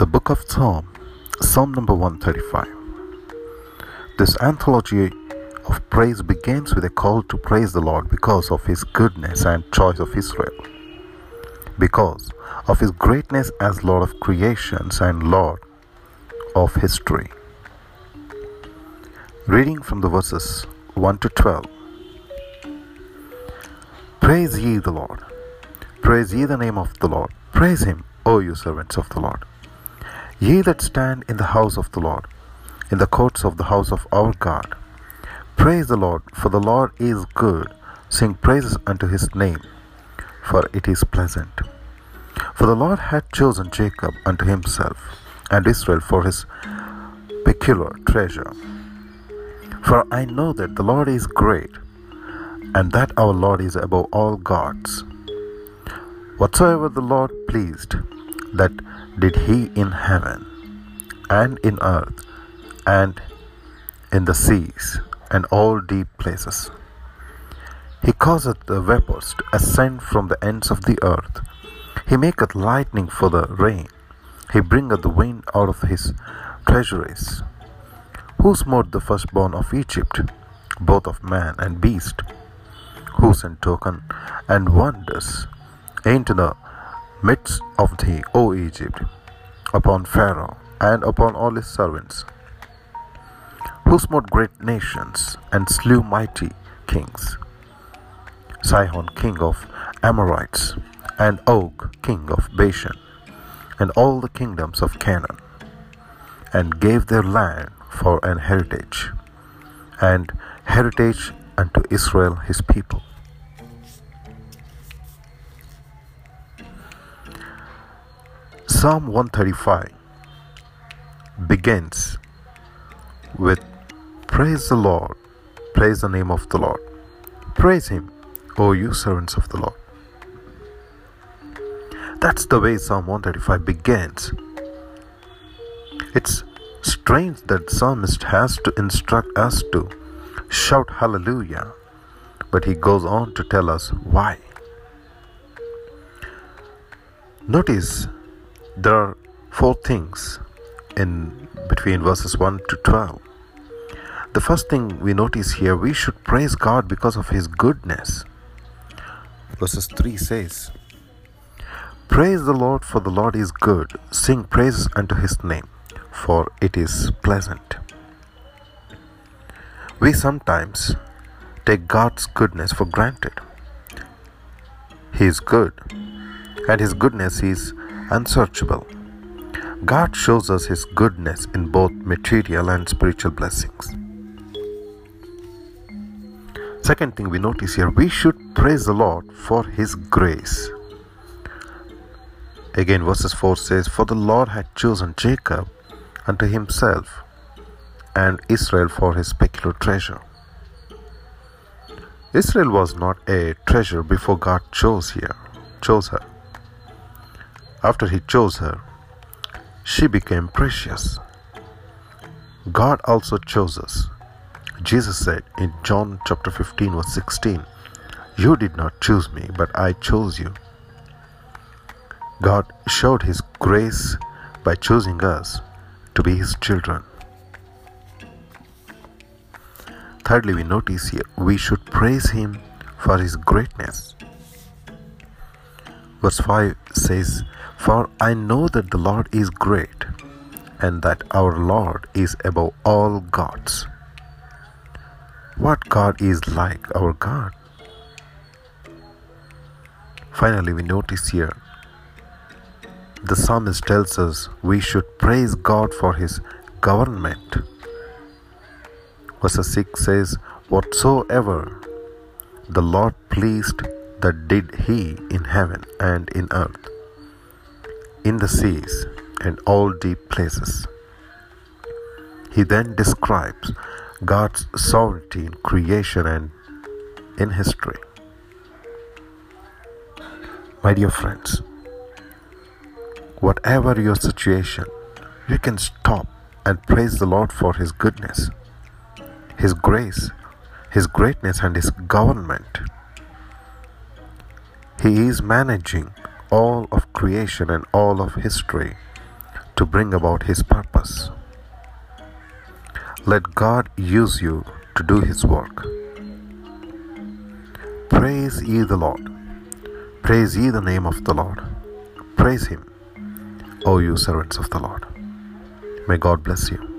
The Book of Psalm, Psalm number 135. This anthology of praise begins with a call to praise the Lord because of his goodness and choice of Israel, because of his greatness as Lord of creations and Lord of history. Reading from the verses 1 to 12. Praise ye the Lord. Praise ye the name of the Lord. Praise him, O you servants of the Lord. Ye that stand in the house of the Lord, in the courts of the house of our God. Praise the Lord, for the Lord is good. Sing praises unto his name, for it is pleasant. For the Lord hath chosen Jacob unto himself, and Israel for his peculiar treasure. For I know that the Lord is great, and that our Lord is above all gods. Whatsoever the Lord pleased, that did he in heaven, and in earth, and in the seas, and all deep places. He causeth the vapors to ascend from the ends of the earth. He maketh lightning for the rain. He bringeth the wind out of his treasuries. Who smote the firstborn of Egypt, both of man and beast? Who sent token and wonders into the midst of thee, O Egypt, upon Pharaoh and upon all his servants? Who smote great nations and slew mighty kings? Sihon, king of Amorites, and Og, king of Bashan, and all the kingdoms of Canaan, and gave their land for an heritage, and heritage unto Israel his people. Psalm 135 begins with Praise the Lord, praise the name of the Lord, praise Him, O you servants of the Lord. That's the way Psalm 135 begins. It's strange that the psalmist has to instruct us to shout hallelujah, but he goes on to tell us why. Notice there are four things in between verses 1 to 12. The first thing we notice here, we should praise God because of His goodness. Verses 3 says, Praise the Lord, for the Lord is good. Sing praises unto His name, for it is pleasant. We sometimes take God's goodness for granted. He is good, and His goodness is unsearchable. God shows us His goodness in both material and spiritual blessings. Second thing we notice here, we should praise the Lord for His grace. Again, verses 4 says, For the Lord had chosen Jacob unto himself, and Israel for his peculiar treasure. Israel was not a treasure before God chose here, chose her. After he chose her, she became precious. God also chose us. Jesus said in John chapter 15 verse 16, You did not choose me, but I chose you. God showed his grace by choosing us to be his children. Thirdly, we notice here we should praise him for his greatness. Verse 5 says, For I know that the Lord is great, and that our Lord is above all gods. What God is like our God? Finally, we notice here the psalmist tells us we should praise God for his government. Verse 6 says, Whatsoever the Lord pleased, that did he in heaven and in earth, in the seas and all deep places. He then describes God's sovereignty in creation and in history. My dear friends, whatever your situation, you can stop and praise the Lord for His goodness, His grace, His greatness, and His government. He is managing all of creation and all of history to bring about His purpose. Let God use you to do His work. Praise ye the Lord. Praise ye the name of the Lord. Praise Him, O you servants of the Lord. May God bless you.